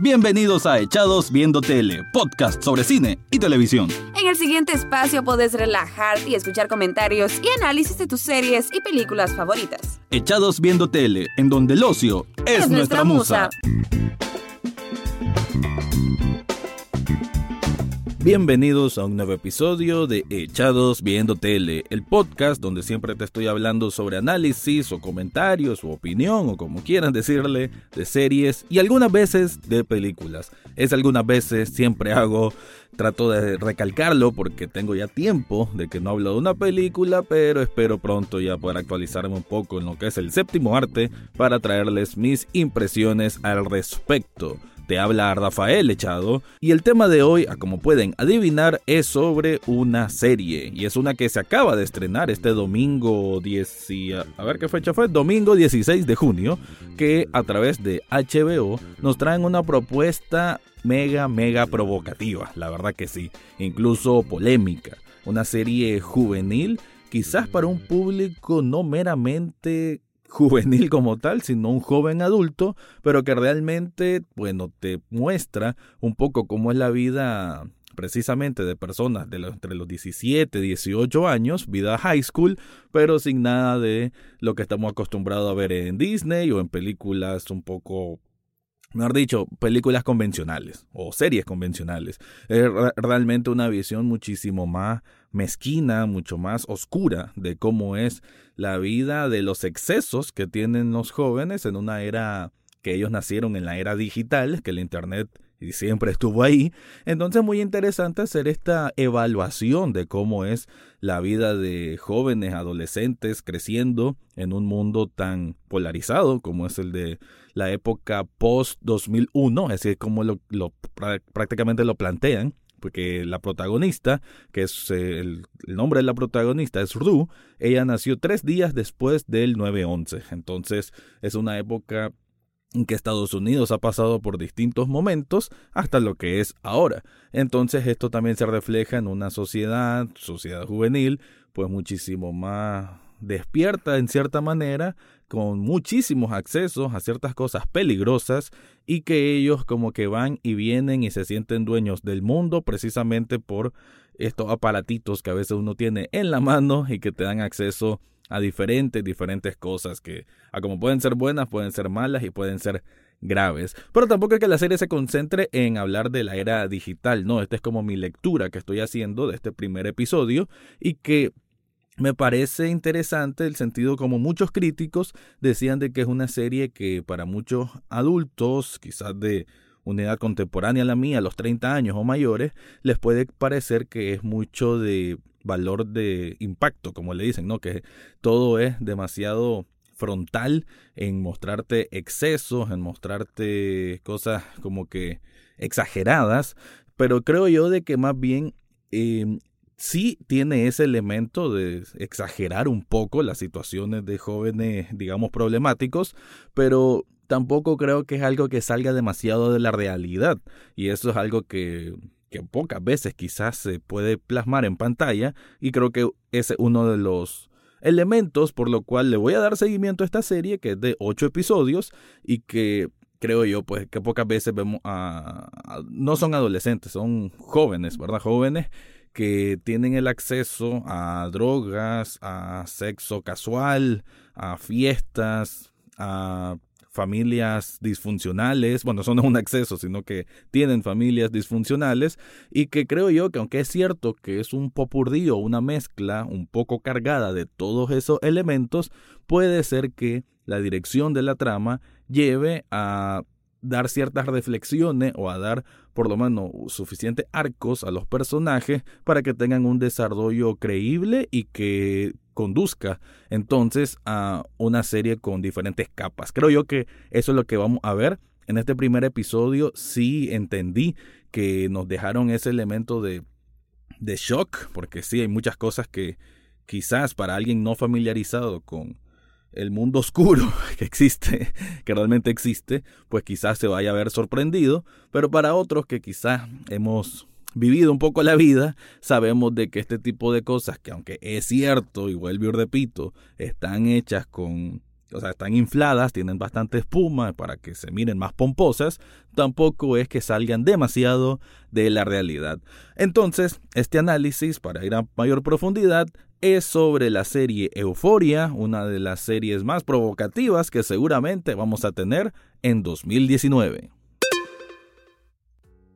Bienvenidos a Echados Viendo Tele, podcast sobre cine y televisión. En el siguiente espacio podés relajarte y escuchar comentarios y análisis de tus series y películas favoritas. Echados Viendo Tele, en donde el ocio es, nuestra, musa. Bienvenidos a un nuevo episodio de Echados Viendo Tele, el podcast donde siempre te estoy hablando sobre análisis o comentarios o opinión o como quieran decirle de series y algunas veces de películas. Es algunas veces, siempre hago, trato de recalcarlo porque tengo ya tiempo de que no hablo de una película, pero espero pronto ya poder actualizarme un poco en lo que es el séptimo arte para traerles mis impresiones al respecto. Te habla Rafael Echado. Y el tema de hoy, a como pueden adivinar, es sobre una serie. Y es una que se acaba de estrenar este domingo 10 a ver qué fecha fue, domingo 16 de junio, que a través de HBO nos traen una propuesta mega mega provocativa, la verdad que sí, incluso polémica, una serie juvenil quizás para un público no meramente juvenil como tal, sino un joven adulto, pero que realmente, bueno, te muestra un poco cómo es la vida precisamente de personas de entre los 17 y 18 años, vida high school, pero sin nada de lo que estamos acostumbrados a ver en Disney o en películas un poco mejor dicho, películas convencionales o series convencionales. Es realmente una visión muchísimo más mezquina, mucho más oscura de cómo es la vida de los excesos que tienen los jóvenes en una era que ellos nacieron en la era digital, que el Internet y siempre estuvo ahí. Entonces muy interesante hacer esta evaluación de cómo es la vida de jóvenes, adolescentes creciendo en un mundo tan polarizado como es el de la época post 2001, es como lo, prácticamente lo plantean porque la protagonista, que es eh, el, nombre de la protagonista es Ru, ella nació tres días después del 9-11. Entonces es una época en que Estados Unidos ha pasado por distintos momentos hasta lo que es ahora. Entonces esto también se refleja en una sociedad, sociedad juvenil, pues muchísimo más despierta en cierta manera, con muchísimos accesos a ciertas cosas peligrosas y que ellos como que van y vienen y se sienten dueños del mundo precisamente por estos aparatitos que a veces uno tiene en la mano y que te dan acceso a diferentes, diferentes cosas que a como pueden ser buenas, pueden ser malas y pueden ser graves. Pero tampoco es que la serie se concentre en hablar de la era digital, no, esta es como mi lectura que estoy haciendo de este primer episodio y que me parece interesante el sentido como muchos críticos decían de que es una serie que para muchos adultos, quizás de una edad contemporánea a la mía, los 30 años o mayores, les puede parecer que es mucho de valor de impacto, como le dicen, ¿no? Que todo es demasiado frontal en mostrarte excesos, en mostrarte cosas como que exageradas, pero creo yo de que más bien eh, sí tiene ese elemento de exagerar un poco las situaciones de jóvenes, digamos, problemáticos, pero tampoco creo que es algo que salga demasiado de la realidad. Y eso es algo que, que pocas veces quizás se puede plasmar en pantalla y creo que es uno de los elementos por lo cual le voy a dar seguimiento a esta serie que es de ocho episodios y que creo yo pues que pocas veces vemos a no son adolescentes son jóvenes verdad jóvenes que tienen el acceso a drogas, a sexo casual, a fiestas, a familias disfuncionales, bueno, eso no es un acceso, sino que tienen familias disfuncionales y que creo yo que aunque es cierto que es un popurdío, una mezcla un poco cargada de todos esos elementos, puede ser que la dirección de la trama lleve a dar ciertas reflexiones o a dar por lo menos suficientes arcos a los personajes para que tengan un desarrollo creíble y que conduzca entonces a una serie con diferentes capas. Creo yo que eso es lo que vamos a ver en este primer episodio. Sí entendí que nos dejaron ese elemento de, de shock, porque sí hay muchas cosas que quizás para alguien no familiarizado con el mundo oscuro que existe, que realmente existe, pues quizás se vaya a ver sorprendido, pero para otros que quizás hemos vivido un poco la vida, sabemos de que este tipo de cosas, que aunque es cierto, y vuelvo y repito, están hechas con o sea, están infladas, tienen bastante espuma para que se miren más pomposas, tampoco es que salgan demasiado de la realidad. Entonces, este análisis, para ir a mayor profundidad, es sobre la serie Euforia, una de las series más provocativas que seguramente vamos a tener en 2019.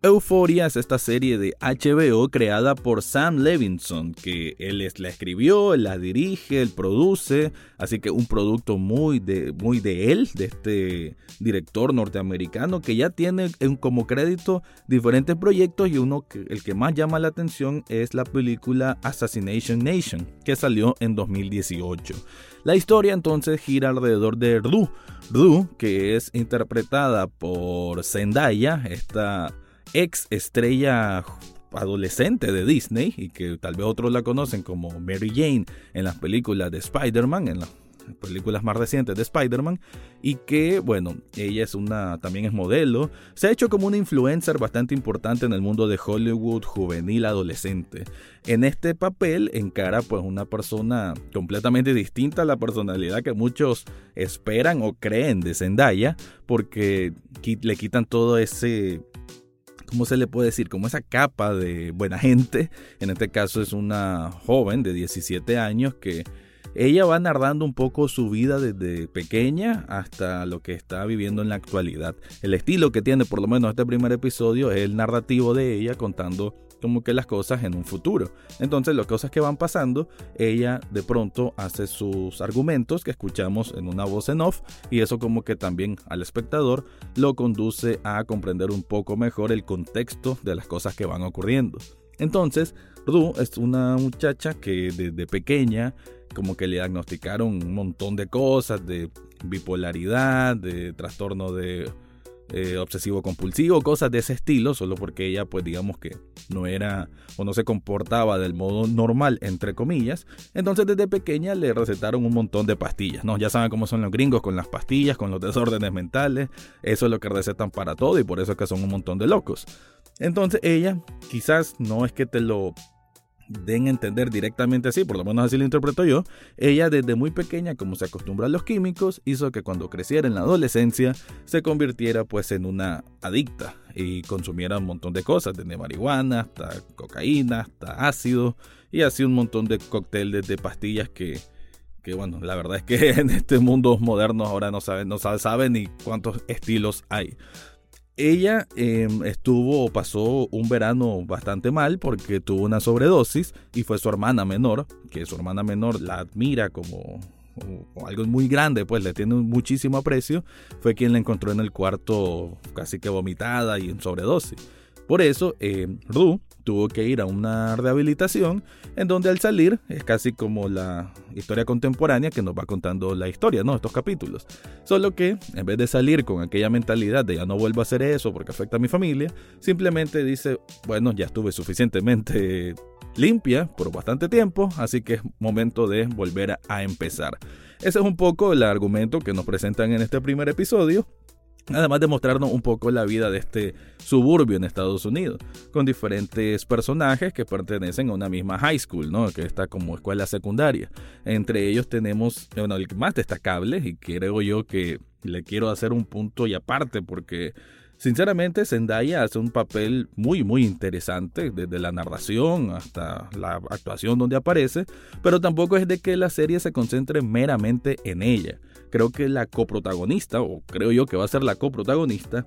Euphoria es esta serie de HBO creada por Sam Levinson, que él la escribió, la dirige, él produce, así que un producto muy de, muy de él, de este director norteamericano, que ya tiene como crédito diferentes proyectos y uno que el que más llama la atención es la película Assassination Nation, que salió en 2018. La historia entonces gira alrededor de Rue, Rue, que es interpretada por Zendaya, esta ex estrella adolescente de Disney y que tal vez otros la conocen como Mary Jane en las películas de Spider-Man, en las películas más recientes de Spider-Man y que bueno, ella es una también es modelo, se ha hecho como una influencer bastante importante en el mundo de Hollywood juvenil adolescente. En este papel encara pues una persona completamente distinta a la personalidad que muchos esperan o creen de Zendaya porque le quitan todo ese ¿cómo se le puede decir? Como esa capa de buena gente. En este caso es una joven de 17 años que ella va narrando un poco su vida desde pequeña hasta lo que está viviendo en la actualidad. El estilo que tiene por lo menos este primer episodio es el narrativo de ella contando como que las cosas en un futuro. Entonces las cosas que van pasando, ella de pronto hace sus argumentos que escuchamos en una voz en off y eso como que también al espectador lo conduce a comprender un poco mejor el contexto de las cosas que van ocurriendo. Entonces, Ru es una muchacha que desde pequeña como que le diagnosticaron un montón de cosas, de bipolaridad, de trastorno de eh, obsesivo compulsivo, cosas de ese estilo, solo porque ella pues digamos que no era o no se comportaba del modo normal, entre comillas. Entonces desde pequeña le recetaron un montón de pastillas, ¿no? Ya saben cómo son los gringos con las pastillas, con los desórdenes mentales, eso es lo que recetan para todo y por eso es que son un montón de locos. Entonces ella quizás no es que te lo den a entender directamente así, por lo menos así lo interpreto yo, ella desde muy pequeña, como se acostumbra a los químicos, hizo que cuando creciera en la adolescencia se convirtiera pues en una adicta y consumiera un montón de cosas, desde marihuana hasta cocaína, hasta ácido y así un montón de cócteles de pastillas que que bueno, la verdad es que en este mundo moderno ahora no saben, no saben ni cuántos estilos hay. Ella em, estuvo, pasó un verano bastante mal porque tuvo una sobredosis y fue su hermana menor, que su hermana menor la admira como, algo muy grande, pues le tiene muchísimo aprecio, fue quien la encontró en el cuarto casi que vomitada y en sobredosis. Por eso, eh, tuvo que ir a una rehabilitación en donde al salir es casi como la historia contemporánea que nos va contando la historia, ¿no? Estos capítulos. Solo que en vez de salir con aquella mentalidad de ya no vuelvo a hacer eso porque afecta a mi familia, simplemente dice, bueno, ya estuve suficientemente limpia por bastante tiempo, así que es momento de volver a empezar. Ese es un poco el argumento que nos presentan en este primer episodio. Además de mostrarnos un poco la vida de este suburbio en Estados Unidos, con diferentes personajes que pertenecen a una misma high school, ¿no? que está como escuela secundaria. Entre ellos tenemos, bueno, el más destacable, y creo yo que le quiero hacer un punto y aparte, porque Sinceramente, Zendaya hace un papel muy, muy interesante, desde la narración hasta la actuación donde aparece, pero tampoco es de que la serie se concentre meramente en ella. Creo que la coprotagonista, o creo yo que va a ser la coprotagonista,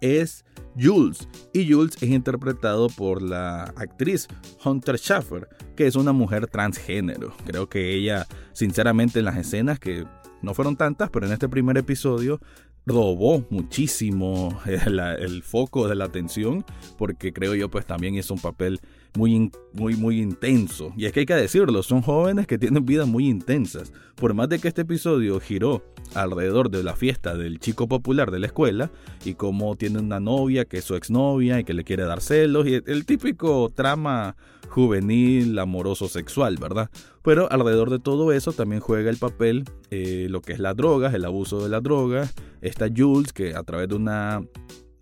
es Jules. Y Jules es interpretado por la actriz Hunter Schaffer, que es una mujer transgénero. Creo que ella, sinceramente, en las escenas que no fueron tantas, pero en este primer episodio robó muchísimo el, foco de la atención porque creo yo pues también es un papel muy, muy, muy intenso. Y es que hay que decirlo, son jóvenes que tienen vidas muy intensas. Por más de que este episodio giró alrededor de la fiesta del chico popular de la escuela y cómo tiene una novia que es su exnovia y que le quiere dar celos y el típico trama juvenil, amoroso, sexual, ¿verdad? Pero alrededor de todo eso también juega el papel eh, lo que es la droga, el abuso de la droga. Está Jules que a través de una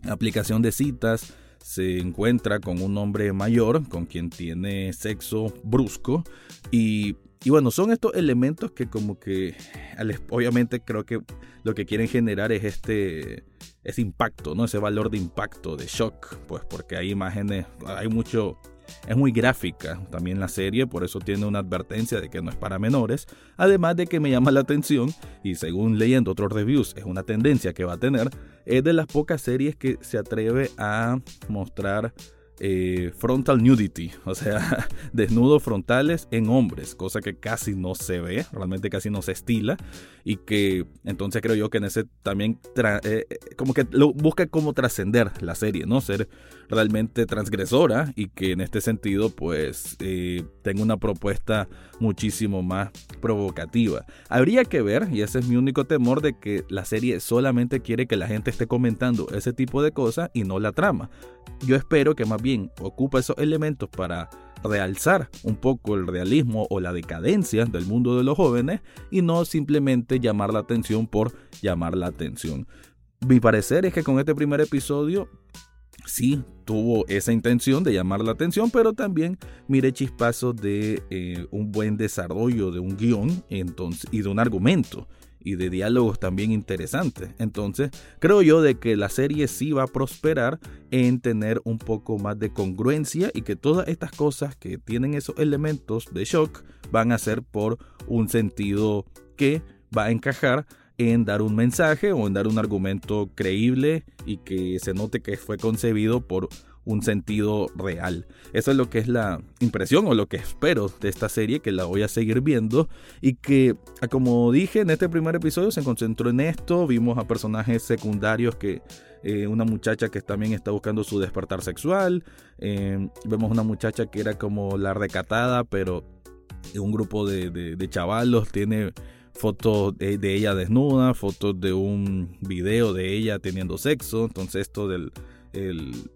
aplicación de citas se encuentra con un hombre mayor con quien tiene sexo brusco y y bueno, son estos elementos que como que obviamente creo que lo que quieren generar es este ese impacto, ¿no? Ese valor de impacto, de shock, pues porque hay imágenes, hay mucho es muy gráfica también la serie, por eso tiene una advertencia de que no es para menores, además de que me llama la atención y según leyendo otros reviews es una tendencia que va a tener, es de las pocas series que se atreve a mostrar eh, frontal nudity, o sea, desnudos frontales en hombres, cosa que casi no se ve, realmente casi no se estila, y que entonces creo yo que en ese también eh, eh, como que lo, busca como trascender la serie, ¿no? Ser realmente transgresora y que en este sentido pues eh, tenga una propuesta muchísimo más provocativa. Habría que ver, y ese es mi único temor, de que la serie solamente quiere que la gente esté comentando ese tipo de cosas y no la trama. Yo espero que más bien ocupa esos elementos para realzar un poco el realismo o la decadencia del mundo de los jóvenes y no simplemente llamar la atención por llamar la atención. Mi parecer es que con este primer episodio sí tuvo esa intención de llamar la atención, pero también mire chispazos de eh, un buen desarrollo de un guion entonces, y de un argumento y de diálogos también interesantes. Entonces, creo yo de que la serie sí va a prosperar en tener un poco más de congruencia y que todas estas cosas que tienen esos elementos de shock van a ser por un sentido que va a encajar en dar un mensaje o en dar un argumento creíble y que se note que fue concebido por un sentido real. Eso es lo que es la impresión o lo que espero de esta serie, que la voy a seguir viendo y que, ah, como dije en este primer episodio, se concentró en esto, vimos a personajes secundarios que... Eh, una muchacha que también está buscando su despertar sexual, eh, vemos una muchacha que era como la recatada, pero un grupo de, de chavalos tiene fotos de, ella desnuda, fotos de un video de ella teniendo sexo. Entonces esto del el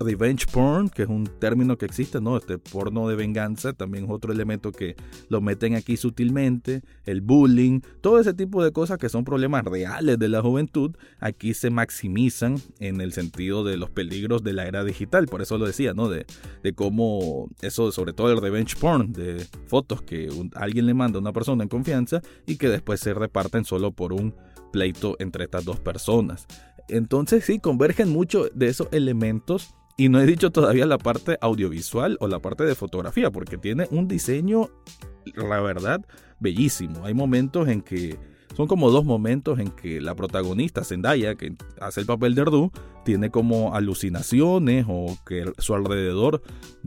revenge porn, que es un término que existe, ¿no? Este porno de venganza, también es otro elemento que lo meten aquí sutilmente, el bullying, todo ese tipo de cosas que son problemas reales de la juventud, aquí se maximizan en el sentido de los peligros de la era digital, por eso lo decía, ¿no? De, de cómo eso, sobre todo el revenge porn, de fotos que alguien le manda a una persona en confianza y que después se reparten solo por un pleito entre estas dos personas. Entonces sí, convergen mucho de esos elementos. Y no he dicho todavía la parte audiovisual o la parte de fotografía, porque tiene un diseño, la verdad, bellísimo. Hay momentos en que son como dos momentos en que la protagonista, Zendaya, que hace el papel de Erdu, tiene como alucinaciones o que su alrededor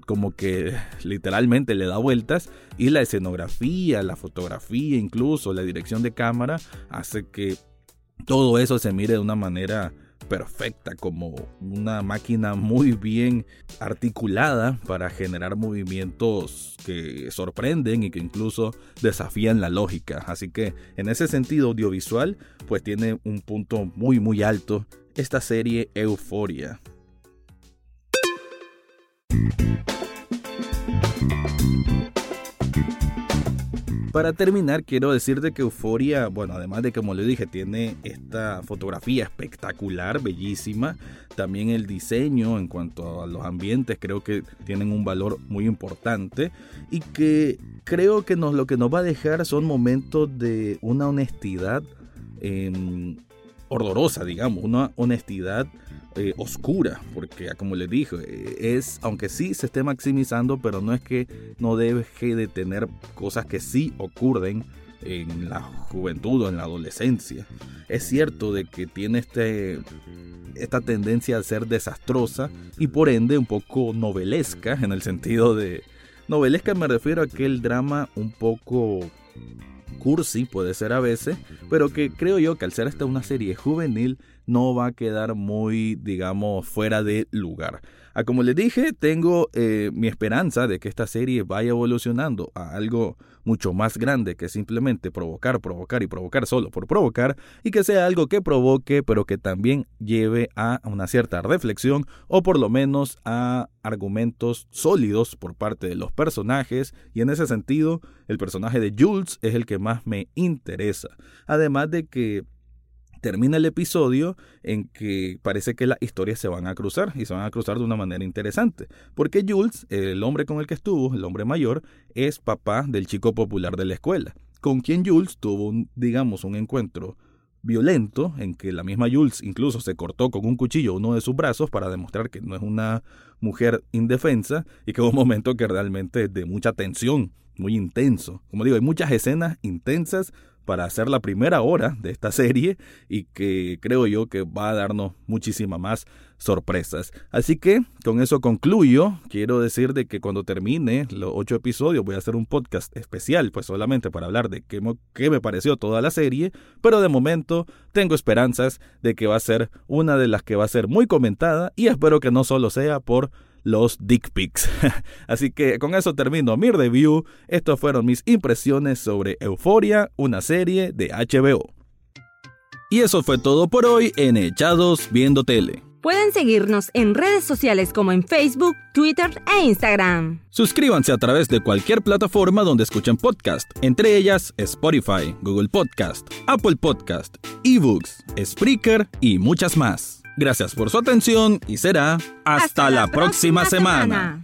como que literalmente le da vueltas y la escenografía, la fotografía, incluso la dirección de cámara hace que todo eso se mire de una manera perfecta, como una máquina muy bien articulada para generar movimientos que sorprenden y que incluso desafían la lógica. Así que en ese sentido audiovisual, pues tiene un punto muy muy alto esta serie Euforia. Para terminar, quiero decirte que Euforia, bueno, además de como le dije, tiene esta fotografía espectacular, bellísima. También el diseño en cuanto a los ambientes creo que tienen un valor muy importante y que creo que nos, lo que nos va a dejar son momentos de una honestidad eh, ordorosa, digamos, una honestidad eh, oscura, porque como les dije, es, aunque sí se esté maximizando, pero no es que no deje de tener cosas que sí ocurren en la juventud o en la adolescencia. Es cierto de que tiene este, esta tendencia a ser desastrosa y por ende un poco novelesca, en el sentido de... Novelesca me refiero a aquel drama un poco cursi puede ser a veces, pero que creo yo que al ser esta una serie juvenil no va a quedar muy, digamos, fuera de lugar. Ah, como les dije, tengo eh, mi esperanza de que esta serie vaya evolucionando a algo mucho más grande que simplemente provocar, provocar y provocar solo por provocar y que sea algo que provoque pero que también lleve a una cierta reflexión o por lo menos a argumentos sólidos por parte de los personajes y en ese sentido el personaje de Jules es el que más me interesa. Además de que termina el episodio en que parece que las historias se van a cruzar y se van a cruzar de una manera interesante. Porque Jules, el hombre con el que estuvo, el hombre mayor, es papá del chico popular de la escuela, con quien Jules tuvo, un, digamos, un encuentro violento en que la misma Jules incluso se cortó con un cuchillo uno de sus brazos para demostrar que no es una mujer indefensa y que es un momento que realmente es de mucha tensión, muy intenso. Como digo, hay muchas escenas intensas para hacer la primera hora de esta serie y que creo yo que va a darnos muchísimas más sorpresas. Así que con eso concluyo. Quiero decir de que cuando termine los ocho episodios voy a hacer un podcast especial, pues solamente para hablar de qué, qué me pareció toda la serie, pero de momento tengo esperanzas de que va a ser una de las que va a ser muy comentada y espero que no solo sea por los dick pics. Así que con eso termino mi review. Estas fueron mis impresiones sobre Euforia, una serie de HBO. Y eso fue todo por hoy en Echados Viendo Tele. Pueden seguirnos en redes sociales como en Facebook, Twitter e Instagram. Suscríbanse a través de cualquier plataforma donde escuchen podcast, entre ellas Spotify, Google Podcast, Apple Podcast, eBooks, Spreaker y muchas más. Gracias por su atención y será hasta, la, próxima, semana.